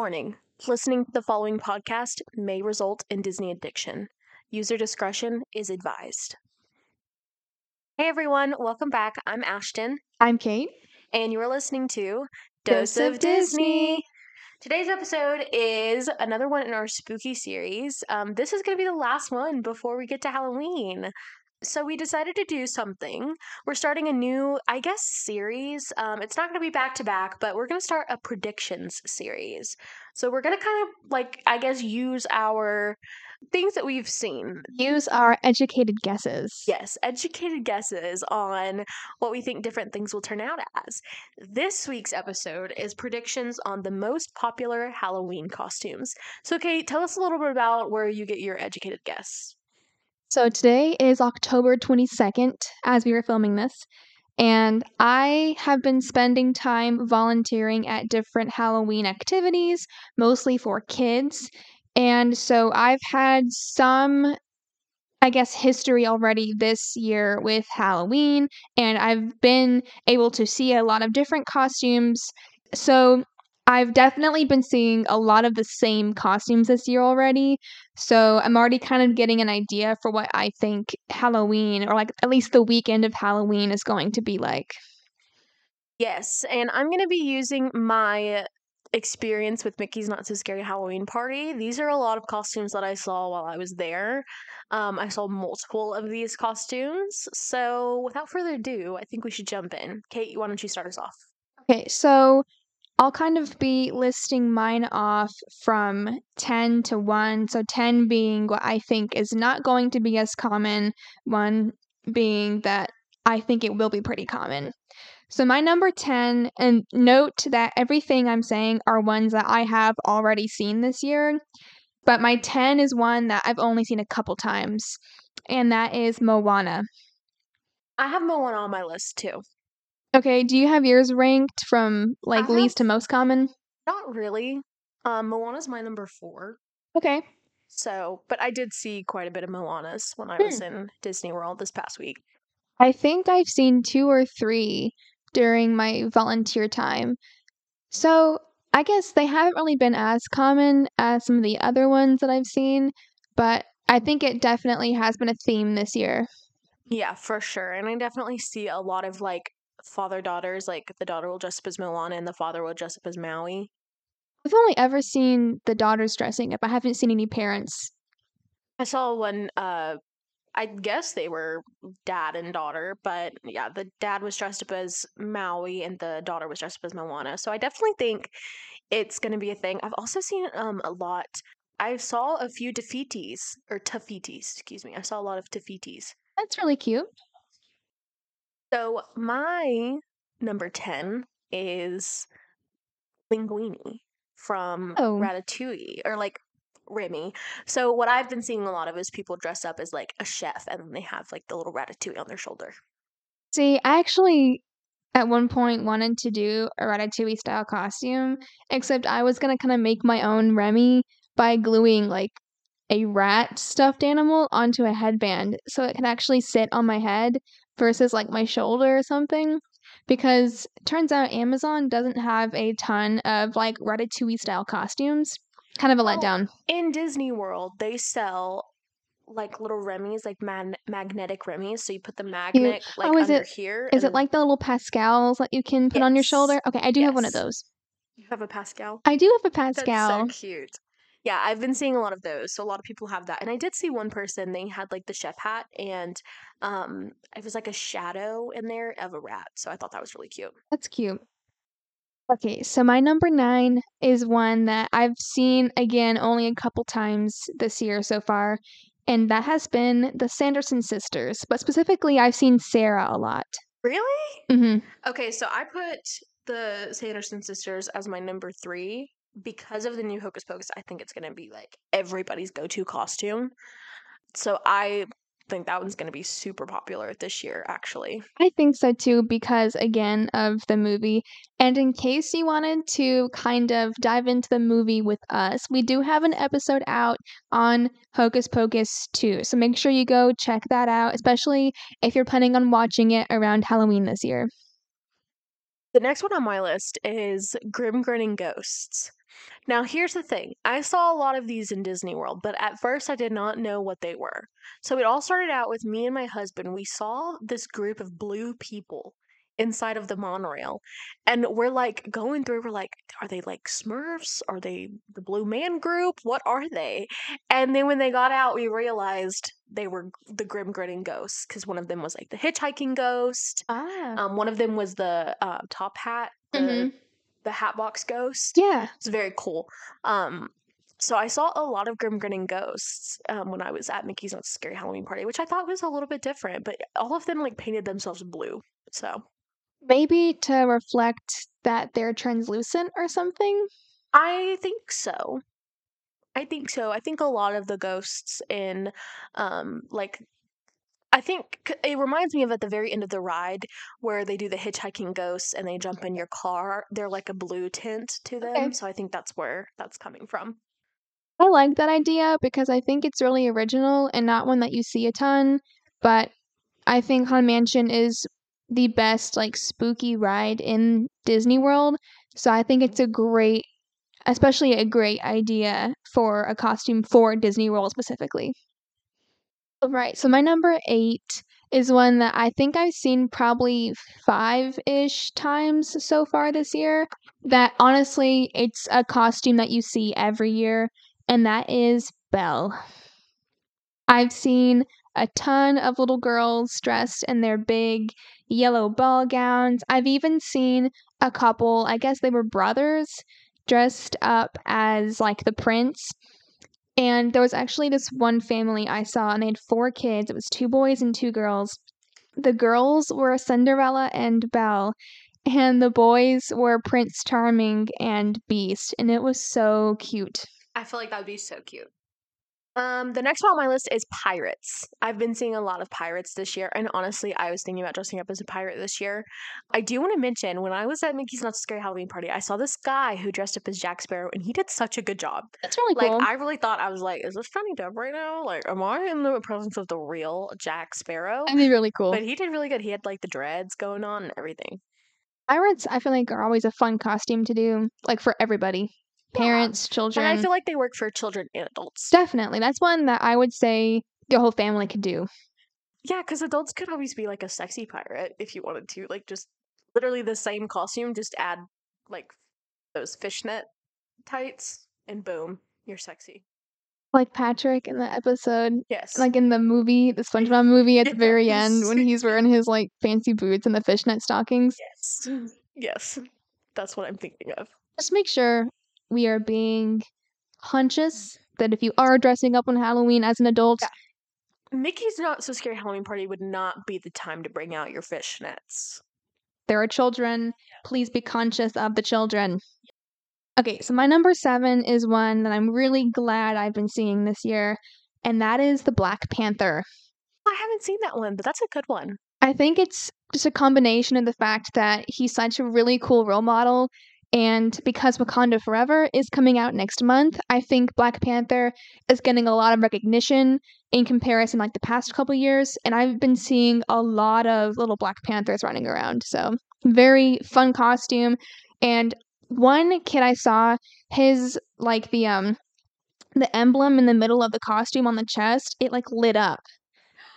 Warning listening to the following podcast may result in Disney addiction. User discretion is advised. Hey everyone, welcome back. I'm Ashton, I'm Kate. and you are listening to Dose of Disney. Today's episode is another one in our spooky series. Um, this is going to be the last one before we get to Halloween. So we decided to do something. We're starting a new, I guess, series. Um, it's not going to be back to back, but we're going to start a predictions series. So we're going to kind of like, I guess, use our things that we've seen. Use our educated guesses. Yes, educated guesses on what we think different things will turn out as. This week's episode is predictions on the most popular Halloween costumes. So, Kate, tell us a little bit about where you get your educated guess. So today is October 22nd as we were filming this. And I have been spending time volunteering at different Halloween activities, mostly for kids. And so I've had some, I guess, history already this year with Halloween. And I've been able to see a lot of different costumes. So I've definitely been seeing a lot of the same costumes this year already. So I'm already kind of getting an idea for what I think Halloween, or like at least the weekend of Halloween, is going to be like. Yes, and I'm going to be using my experience with Mickey's Not So Scary Halloween Party. These are a lot of costumes that I saw while I was there. Um, I saw multiple of these costumes. So without further ado, I think we should jump in. Kate, why don't you start us off? Okay, so I'll kind of be listing mine off from 10 to 1. So 10 being what I think is not going to be as common, 1 being that I think it will be pretty common. So my number 10, and note that everything I'm saying are ones that I have already seen this year, but my 10 is one that I've only seen a couple times, and that is Moana. I have Moana on my list too. Okay, do you have yours ranked from like least to most common? Not really. Um, Moana's my number four. Okay. So, but I did see quite a bit of Moanas when I was in Disney World this past week. I think I've seen two or three during my volunteer time. So I guess they haven't really been as common as some of the other ones that I've seen, but I think it definitely has been a theme this year. Yeah, for sure. And I definitely see a lot of like father daughters, like the daughter will dress up as Moana and the father will dress up as Maui. I've only ever seen the daughters dressing up. I haven't seen any parents. I saw one, uh, I guess they were dad and daughter, but yeah, the dad was dressed up as Maui and the daughter was dressed up as Moana. So I definitely think it's going to be a thing. I've also seen um a lot. I saw a few Tafitis or Tafitis, excuse me. I saw a lot of Tafitis. That's really cute. So my number 10 is Linguini from Oh. Ratatouille or like Remy. So what I've been seeing a lot of is people dress up as like a chef and then they have like the little ratatouille on their shoulder. See, I actually at one point wanted to do a Ratatouille style costume, except I was gonna kind of make my own Remy by gluing like a rat stuffed animal onto a headband so it can actually sit on my head versus like my shoulder or something. Because turns out Amazon doesn't have a ton of like Ratatouille style costumes. Kind of a Well, letdown. In Disney World, they sell like little Remy's, like man- magnetic Remy's. So you put the magnet like oh, is under it- here. Is it like the little Pascals that you can put on your shoulder? Okay, I do have one of those. you have a Pascal? I do have a That's Pascal. so cute. Yeah, I've been seeing a lot of those. So a lot of people have that. And I did see one person, they had like the chef hat and um it was like a shadow in there of a rat. So I thought that was really cute. That's cute. Okay, so my number nine is one that I've seen again only a couple times this year so far, and that has been the Sanderson sisters. But specifically, I've seen Sarah a lot. Really? hmm Okay, so I put the Sanderson sisters as my number three because of the new Hocus Pocus. I think it's gonna be like everybody's go-to costume. So I think that one's gonna be super popular this year, actually. I think so too, because again of the movie. And in case you wanted to kind of dive into the movie with us, we do have an episode out on Hocus Pocus 2. So make sure you go check that out, especially if you're planning on watching it around Halloween this year. The next one on my list is Grim Grinning Ghosts Now, here's the thing. I saw a lot of these in Disney World, but at first I did not know what they were. So it all started out with me and my husband. We saw this group of blue people inside of the monorail. And we're like going through, we're like, are they like Smurfs? Are they the Blue Man Group? What are they? And then when they got out, we realized they were the Grim Grinning Ghosts because one of them was like the hitchhiking ghost. Ah. Um, one of them was the uh, top hat, the, Mhm. The Hatbox Ghost. Yeah. It's very cool. Um, so I saw a lot of grim grinning ghosts um, when I was at Mickey's Not Scary Halloween Party, which I thought was a little bit different. But all of them like painted themselves blue. So Maybe to reflect that they're translucent or something. I think so. I think so. I think a lot of the ghosts in, um, like. I think it reminds me of at the very end of the ride where they do the hitchhiking ghosts and they jump in your car. They're like a blue tint to them. Okay. So I think that's where that's coming from. I like that idea because I think it's really original and not one that you see a ton. But I think Haunted Mansion is the best like spooky ride in Disney World. So I think it's a great, especially a great idea for a costume for Disney World specifically. Right. So my number eight is one that I think I've seen probably five ish times so far this year. That honestly, it's a costume that you see every year, and that is Belle. I've seen a ton of little girls dressed in their big yellow ball gowns. I've even seen a couple, I guess they were brothers, dressed up as like the prince. And there was actually this one family I saw, and they had four kids. It was two boys and two girls. The girls were Cinderella and Belle, and the boys were Prince Charming and Beast, and it was so cute. I feel like that would be so cute. Um, the next one on my list is pirates. I've been seeing a lot of pirates this year, and honestly, I was thinking about dressing up as a pirate this year. I do want to mention when I was at Mickey's Not So Scary Halloween Party, I saw this guy who dressed up as Jack Sparrow, and he did such a good job. That's really Like, cool. Like I really thought I was like, is this Johnny Depp right now? Like, am I in the presence of the real Jack Sparrow? That'd be really cool. But he did really good. He had like the dreads going on and everything. Pirates, I feel like, are always a fun costume to do, like for everybody Yeah. parents, And children. I feel like they work for children and adults. Definitely. That's one that I would say the whole family could do. Yeah, because adults could always be like a sexy pirate if you wanted to. Like just literally the same costume, just add like those fishnet tights, and boom, you're sexy. Like Patrick in the episode, Yes. like in the movie, the SpongeBob movie at the very end when he's wearing his like fancy boots and the fishnet stockings. yes. Yes. That's what I'm thinking of. Just make sure we are being conscious mm. that if you are dressing up on Halloween as an adult, Yeah. Mickey's Not So Scary Halloween Party would not be the time to bring out your fishnets. there are children. Please be conscious of the children. Okay, so my number seven is one that I'm really glad I've been seeing this year, and that is the Black Panther. I haven't seen that one, but that's a good one. I think it's just a combination of the fact that he's such a really cool role model. And because Wakanda Forever is coming out next month, I think Black Panther is getting a lot of recognition in comparison like the past couple years. And I've been seeing a lot of little Black Panthers running around. So very fun costume. And one kid I saw, his like the um the emblem in the middle of the costume on the chest, it like lit up.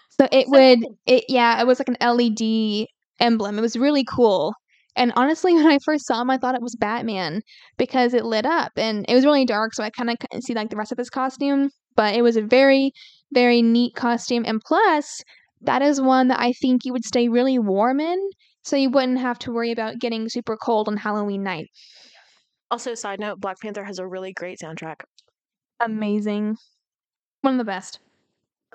So it would it yeah, it was like an LED emblem. It was really cool. And honestly, when I first saw him, I thought it was Batman because it lit up and it was really dark, so I kind of couldn't see like the rest of his costume. But it was a very, very neat costume. And plus, that is one that I think you would stay really warm in, so you wouldn't have to worry about getting super cold on Halloween night. Also, side note, Black Panther has a really great soundtrack. Amazing. One of the best.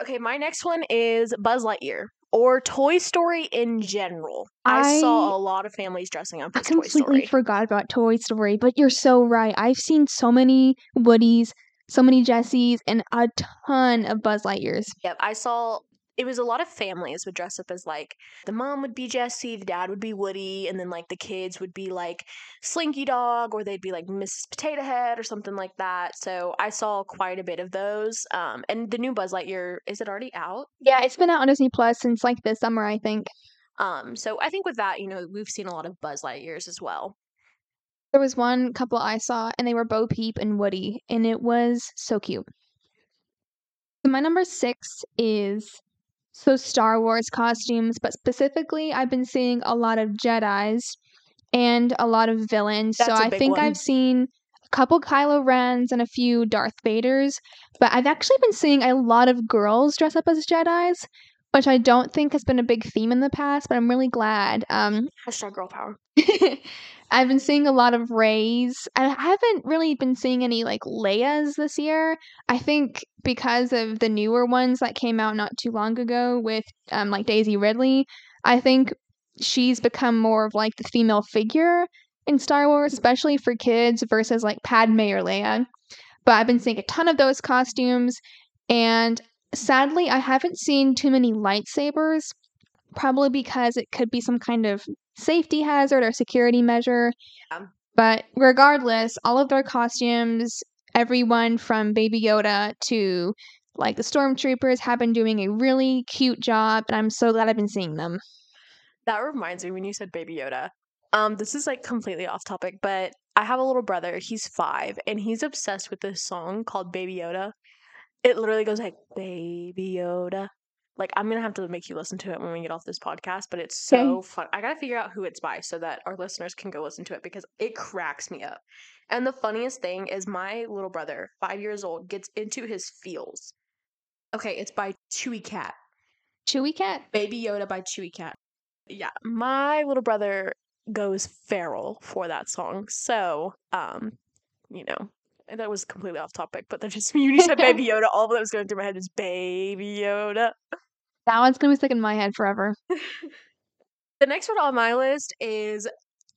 Okay, my next one is Buzz Lightyear or Toy Story in general. I, saw a lot of families dressing up I as Toy Story. I completely forgot about Toy Story, but you're so right. I've seen so many Woodies, so many Jessies, and a ton of Buzz Lightyears. Yep, I saw it was a lot of families would dress up as like the mom would be Jesse, the dad would be Woody, and then like the kids would be like Slinky Dog, or they'd be like Mrs. Potato Head or something like that. So I saw quite a bit of those. Um, and the new Buzz Lightyear is it already out? Yeah, it's been out on Disney Plus since like this summer, I think. Um, so I think with that, you know, we've seen a lot of Buzz Lightyears as well. There was one couple I saw, and they were Bo Peep and Woody, and it was so cute. So my number six is so Star Wars costumes, but specifically, I've been seeing a lot of Jedi's and a lot of villains. so That's a I think one. I've seen a couple Kylo Rens and a few Darth Vaders, but I've actually been seeing a lot of girls dress up as Jedi's, which I don't think has been a big theme in the past, but I'm really glad. Um, Hashtag girl power. I've been seeing a lot of Reys. I haven't really been seeing any like Leia's this year. I think because of the newer ones that came out not too long ago with um, like Daisy Ridley, I think she's become more of like the female figure in Star Wars, especially for kids versus like Padme or Leia. But I've been seeing a ton of those costumes, and sadly, I haven't seen too many lightsabers. Probably because it could be some kind of safety hazard or security measure. Yeah. But regardless, all of their costumes, everyone from Baby Yoda to like the stormtroopers have been doing a really cute job, and I'm so glad I've been seeing them. That reminds me when you said Baby Yoda. Um, this is like completely off topic, but I have a little brother. He's five, and he's obsessed with this song called Baby Yoda. It literally goes like Baby Yoda. Like I'm gonna have to make you listen to it when we get off this podcast, but it's so fun. I gotta figure out who it's by so that our listeners can go listen to it because it cracks me up. And the funniest thing is my little brother, five years old, gets into his feels. Okay, it's by Chewy Cat. Chewy Cat. Baby Yoda by Chewy Cat. Yeah, my little brother goes feral for that song. So, um, you know, and that was completely off topic, but then just when you said Baby Yoda, all that was going through my head is Baby Yoda. That one's gonna be stuck in my head forever. The next one on my list is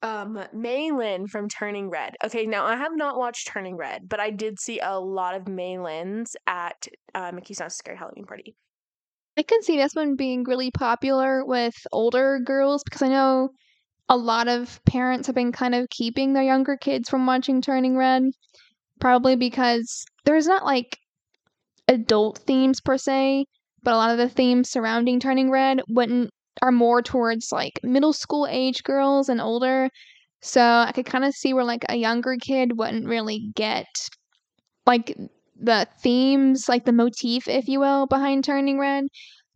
um Mei Lin from Turning Red. Okay, now I have not watched Turning Red, but I did see a lot of Mei Lins at uh, Mickey's Not Scary Halloween Party. I can see this one being really popular with older girls because I know a lot of parents have been kind of keeping their younger kids from watching Turning Red. Probably because there's not like adult themes per se, but a lot of the themes surrounding Turning Red wouldn't are more towards like middle school age girls and older. So I could kind of see where like a younger kid wouldn't really get like the themes, like the motif, if you will, behind Turning Red.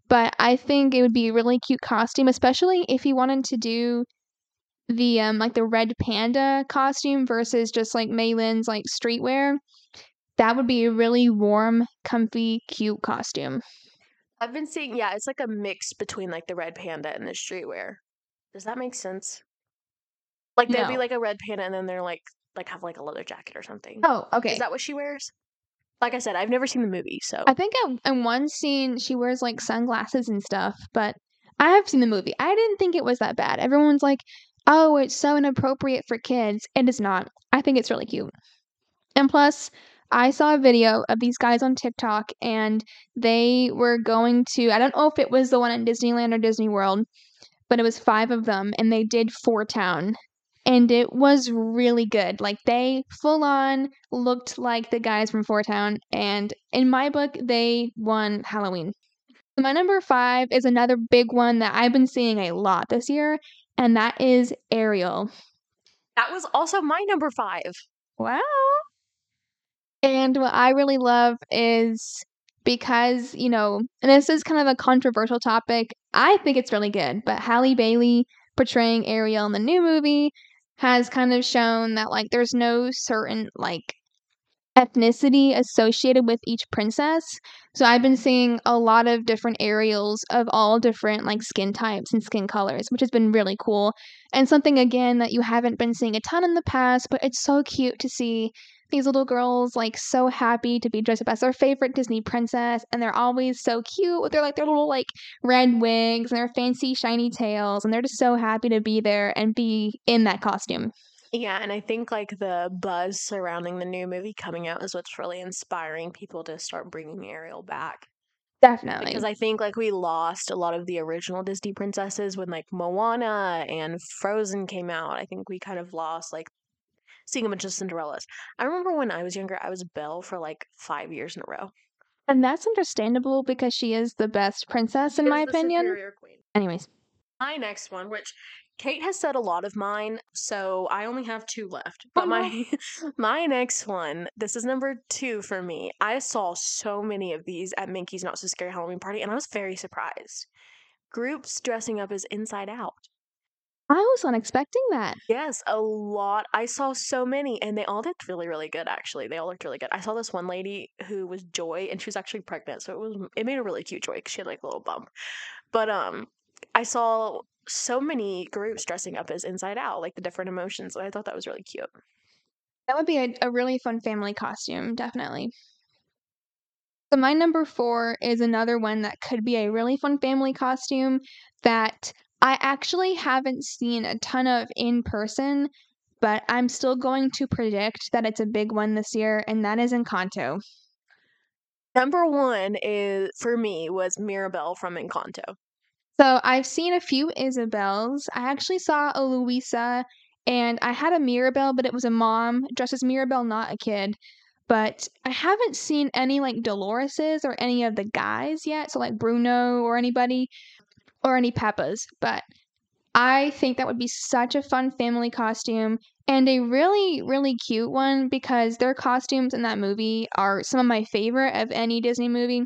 But I think it would be a really cute costume, especially if you wanted to do the um like the red panda costume versus just like Mei Lin's like streetwear. That would be a really warm, comfy, cute costume. I've been seeing, yeah, it's like a mix between like the red panda and the streetwear. Does that make sense? Like there'd be like a red panda and then they're like like have like a leather jacket or something. Oh, okay. Is that what she wears? Like I said, I've never seen the movie, so I think in, in one scene she wears like sunglasses and stuff, but I have seen the movie. I didn't think it was that bad. Everyone's like, "Oh, it's so inappropriate for kids." And It is not. I think it's really cute. And plus, I saw a video of these guys on TikTok and they were going to I don't know if it was the one in Disneyland or Disney World, but it was 5 of them and they did Four Town. And it was really good. Like they full on looked like the guys from Four Town and in my book they won Halloween. My number 5 is another big one that I've been seeing a lot this year and that is Ariel. that was also my number five. Wow. And what I really love is because, you know, and this is kind of a controversial topic. I think it's really good, but Halle Bailey portraying Ariel in the new movie has kind of shown that like there's no certain like ethnicity associated with each princess. So I've been seeing a lot of different Ariels of all different like skin types and skin colors, which has been really cool. And something again that you haven't been seeing a ton in the past, but it's so cute to see these little girls like so happy to be dressed up as their favorite Disney princess and they're always so cute with their like their little like red wigs and their fancy shiny tails and they're just so happy to be there and be in that costume. Yeah, and I think like the buzz surrounding the new movie coming out is what's really inspiring people to start bringing Ariel back. Definitely. Because I think like we lost a lot of the original Disney princesses when like Moana and Frozen came out. I think we kind of lost like seeing a bunch of Cinderellas. I remember when I was younger, I was Belle for like five years in a row. And that's understandable because she is the best princess in my opinion. queen. Anyways, My next one, which Kate has said a lot of mine, so I only have two left. Oh, But my my next one, this is number two for me. I saw so many of these at Mickey's Not So Scary Halloween party, and I was very surprised. Groups dressing up as Inside Out. I was not expecting that. Yes, a lot. I saw so many, and they all looked really, really good. Actually, they all looked really good. I saw this one lady who was Joy, and she was actually pregnant, so it was it made a really cute Joy because she had like a little bump. But um, I saw so many groups dressing up as Inside Out, like the different emotions, I thought that was really cute. That would be a, a really fun family costume, definitely. So my number four is another one that could be a really fun family costume that I actually haven't seen a ton of in person, but I'm still going to predict that it's a big one this year, and that is Encanto. Number one is for me was Mirabelle from Encanto. So I've seen a few Isabels. I actually saw a Luisa, and I had a Mirabelle, but it was a mom dressed as Mirabelle, not a kid. But I haven't seen any like Doloreses or any of the guys yet, so like Bruno or anybody or any Pepas. But I think that would be such a fun family costume and a really, really cute one because their costumes in that movie are some of my favorite of any Disney movie.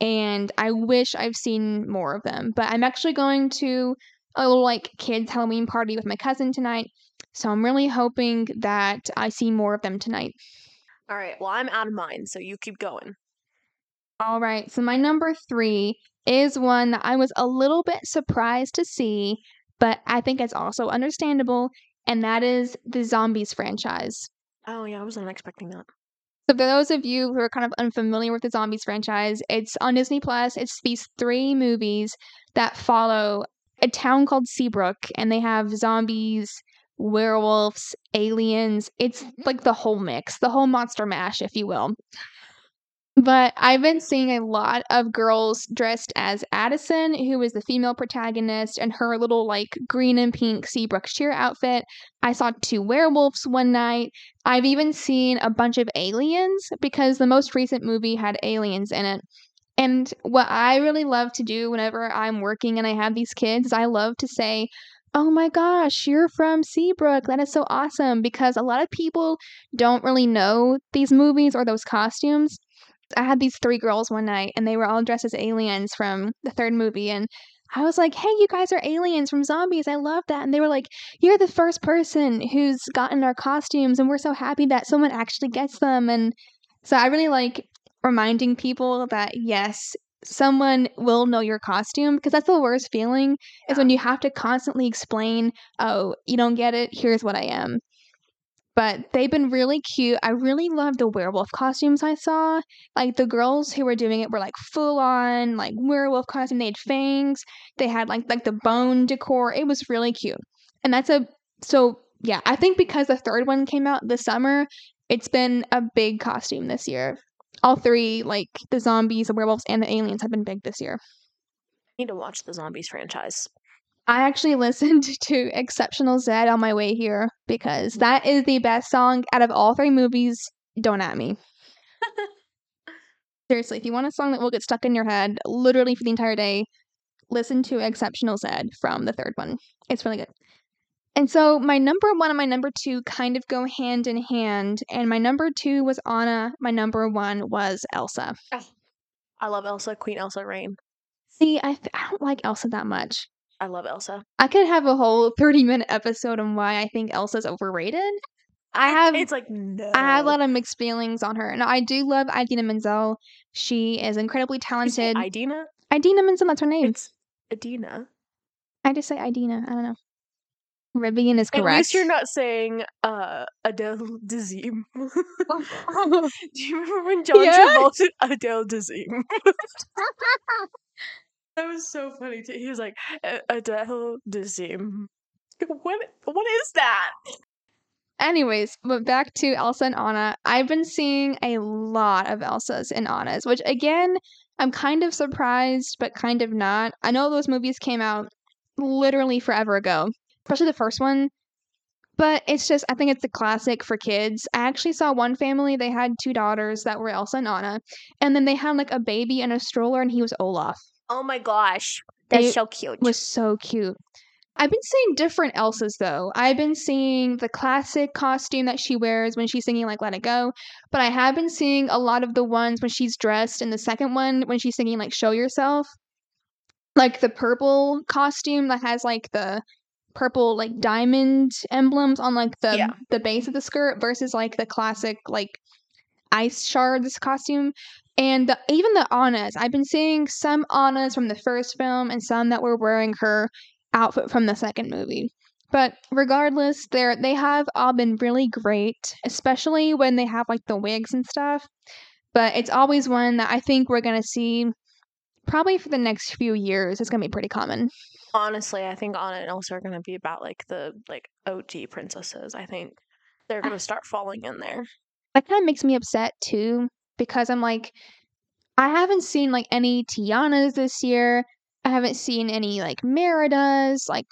And I wish I've seen more of them. But I'm actually going to a little like kids' Halloween party with my cousin tonight. So I'm really hoping that I see more of them tonight. All right, well, I'm out of mine, so you keep going. All right, so my number three is one that I was a little bit surprised to see, but I think it's also understandable, and that is the Zombies franchise. Oh, yeah, I wasn't expecting that. So, for those of you who are kind of unfamiliar with the Zombies franchise, it's on Disney Plus. It's these three movies that follow a town called Seabrook, and they have zombies, werewolves, aliens. It's mm-hmm. like the whole mix, the whole monster mash, if you will. But I've been seeing a lot of girls dressed as Addison, who is the female protagonist, and her little like green and pink Seabrook cheer outfit. I saw two werewolves one night. I've even seen a bunch of aliens because the most recent movie had aliens in it. And what I really love to do whenever I'm working and I have these kids is I love to say, Oh my gosh, you're from Seabrook. That is so awesome because a lot of people don't really know these movies or those costumes. I had these three girls one night and they were all dressed as aliens from the third movie and I was like, "Hey, you guys are aliens from zombies. I love that." And they were like, "You're the first person who's gotten our costumes and we're so happy that someone actually gets them." And so I really like reminding people that yes, someone will know your costume because that's the worst feeling is when you have to constantly explain, "Oh, you don't get it. Here's what I am." But they've been really cute. I really love the werewolf costumes I saw. Like the girls who were doing it were like full on like werewolf costume. They had fangs. They had like like the bone decor. It was really cute. And that's a so yeah, I think because the third one came out this summer, it's been a big costume this year. All three, like the zombies, the werewolves, and the aliens have been big this year. I need to watch the Zombies franchise. I actually listened to Exceptional Zed on my way here because that is the best song out of all three movies. Don't at me. Seriously, if you want a song that will get stuck in your head literally for the entire day, listen to Exceptional Zed from the third one. It's really good. And so my number one and my number two kind of go hand in hand. And my number two was Anna. My number one was Elsa. Ah, I love Elsa, Queen Elsa Reign. See, I, th- I don't like Elsa that much. I love Elsa. I could have a whole 30 minute episode on why I think Elsa's overrated. I have It's like no. I have a lot of mixed feelings on her. And I do love Idina Menzel. She is incredibly talented. Idina? Idina Menzel, that's her name. It's Adina. I just say Idina. I don't know. Rivian is correct. At least you're not saying uh Adele Dazeem. Do you remember when John Yeah. Travolta said Adele Dazeem? That was so funny too. He was like "A- Adele Dazeem. What what is that? Anyways, but back to Elsa and Anna. I've been seeing a lot of Elsas and Annas, which again, I'm kind of surprised, but kind of not. I know those movies came out literally forever ago, especially the first one. But it's just, I think it's a classic for kids. I actually saw one family, they had two daughters that were Elsa and Anna, and then they had like a baby in a stroller, and he was Olaf. Oh my gosh. That's so cute. was so cute. I've been seeing different Elsas though. I've been seeing the classic costume that she wears when she's singing like Let It Go, but I have been seeing a lot of the ones when she's dressed in the second one when she's singing like Show Yourself. Like the purple costume that has like the purple like diamond emblems on like the Yeah. the base of the skirt versus like the classic like ice shards costume. And the, even the Annas, I've been seeing some Annas from the first film and some that were wearing her outfit from the second movie. But regardless, they're they have all been really great, especially when they have like the wigs and stuff. But it's always one that I think we're gonna see probably for the next few years. It's gonna be pretty common. Honestly, I think Anna and Elsa are gonna be about like the like OG princesses. I think they're gonna start falling in there. That kind of makes me upset too because I'm like, I haven't seen like any Tianas this year. I haven't seen any like Meridas, like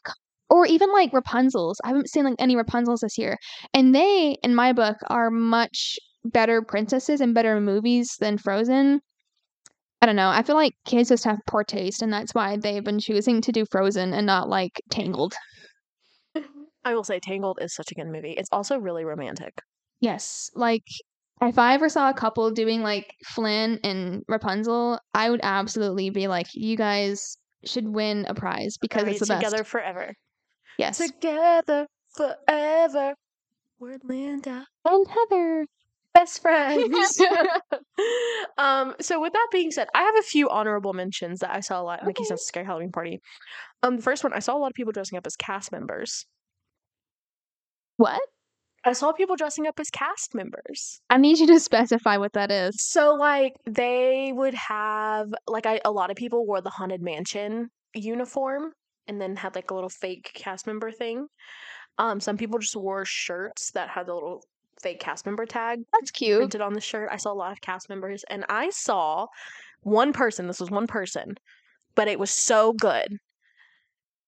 or even like Rapunzels. I haven't seen like any Rapunzels this year. And they, in my book, are much better princesses and better movies than Frozen. I don't know. I feel like kids just have poor taste, and that's why they've been choosing to do Frozen and not like Tangled. I will say Tangled is such a good movie. It's also really romantic. Yes, like if I ever saw a couple doing like Flynn and Rapunzel, I would absolutely be like, you guys should win a prize because Gotta it's be the together best. forever. Yes. Together forever. We're Linda. And Heather. Best friends. um, so with that being said, I have a few honorable mentions that I saw a lot at Mickey's Okay. Not Scary Halloween Party. Um, the first one, I saw a lot of people dressing up as cast members. What? I saw people dressing up as cast members. I need you to specify what that is. So like they would have like I a lot of people wore the haunted mansion uniform and then had like a little fake cast member thing. Um, some people just wore shirts that had the little fake cast member tag That's cute. printed on the shirt. I saw a lot of cast members, and I saw one person. This was one person, but it was so good.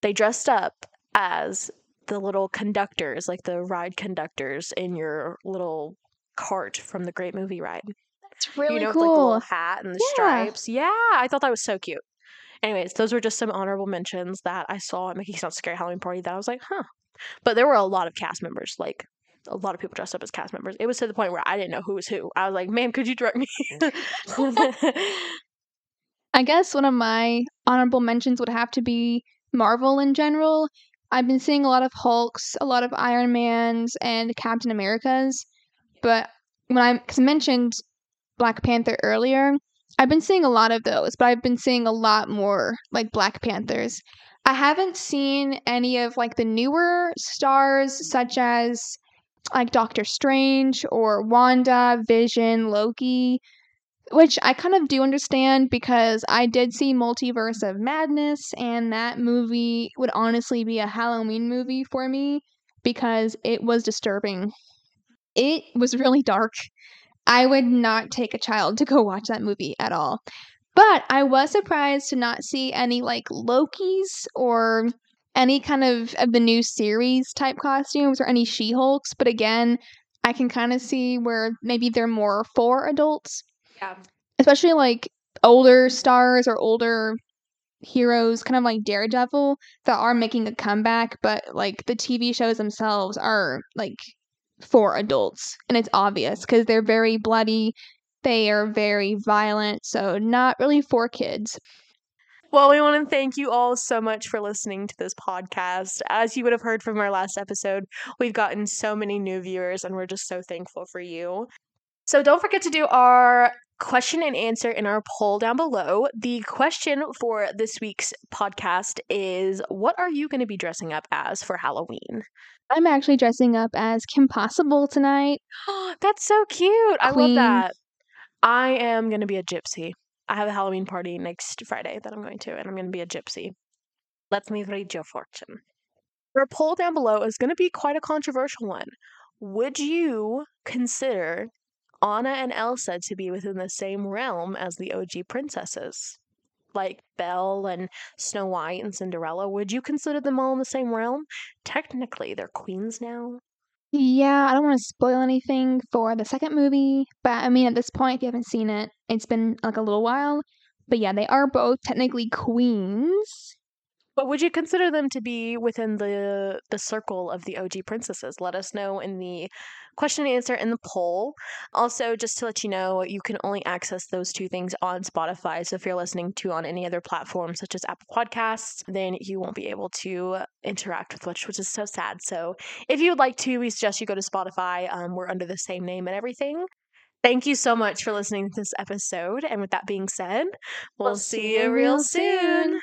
They dressed up as the little conductors, like the ride conductors in your little cart from the Great Movie Ride. That's really cool. you know, with, like the little hat and the Yeah. stripes. Yeah, I thought that was so cute. Anyways, those were just some honorable mentions that I saw at Mickey's Not Scary Halloween Party that I was like, huh. But there were a lot of cast members, like a lot of people dressed up as cast members. It was to the point where I didn't know who was who. I was like, ma'am, could you direct me? I guess one of my honorable mentions would have to be Marvel in general. I've been seeing a lot of Hulks, a lot of Iron Mans, and Captain Americas. But when I, cause I mentioned Black Panther earlier, I've been seeing a lot of those, but I've been seeing a lot more like Black Panthers. I haven't seen any of like the newer stars, such as like Doctor Strange or Wanda, Vision, Loki which I kind of do understand because I did see Multiverse of Madness, and that movie would honestly be a Halloween movie for me because it was disturbing. It was really dark. I would not take a child to go watch that movie at all. But I was surprised to not see any like Lokis or any kind of of the new series type costumes or any She-Hulks, but again, I can kind of see where maybe they're more for adults yeah. especially like older stars or older heroes, kind of like Daredevil, that are making a comeback, but like the TV shows themselves are like for adults, and it's obvious because they're very bloody, they are very violent, so not really for kids. Well, we want to thank you all so much for listening to this podcast. As you would have heard from our last episode, we've gotten so many new viewers, and we're just so thankful for you. So don't forget to do our question and answer in our poll down below. The question for this week's podcast is What are you going to be dressing up as for Halloween? I'm actually dressing up as Kim Possible tonight. That's so cute. I love that. I am going to be a gypsy. I have a Halloween party next Friday that I'm going to, and I'm going to be a gypsy. Let me read your fortune. Our poll down below is going to be quite a controversial one. Would you consider Anna and Elsa to be within the same realm as the OG princesses? Like Belle and Snow White and Cinderella, would you consider them all in the same realm? Technically, they're queens now. Yeah, I don't want to spoil anything for the second movie, but I mean, at this point, if you haven't seen it, it's been like a little while. But yeah, they are both technically queens. But would you consider them to be within the the circle of the OG princesses? Let us know in the question and answer in the poll. Also, just to let you know, you can only access those two things on Spotify. So if you're listening to on any other platform such as Apple Podcasts, then you won't be able to interact with which which is so sad. So if you would like to, we suggest you go to Spotify. Um, we're under the same name and everything. Thank you so much for listening to this episode. And with that being said, we'll, we'll see you real soon.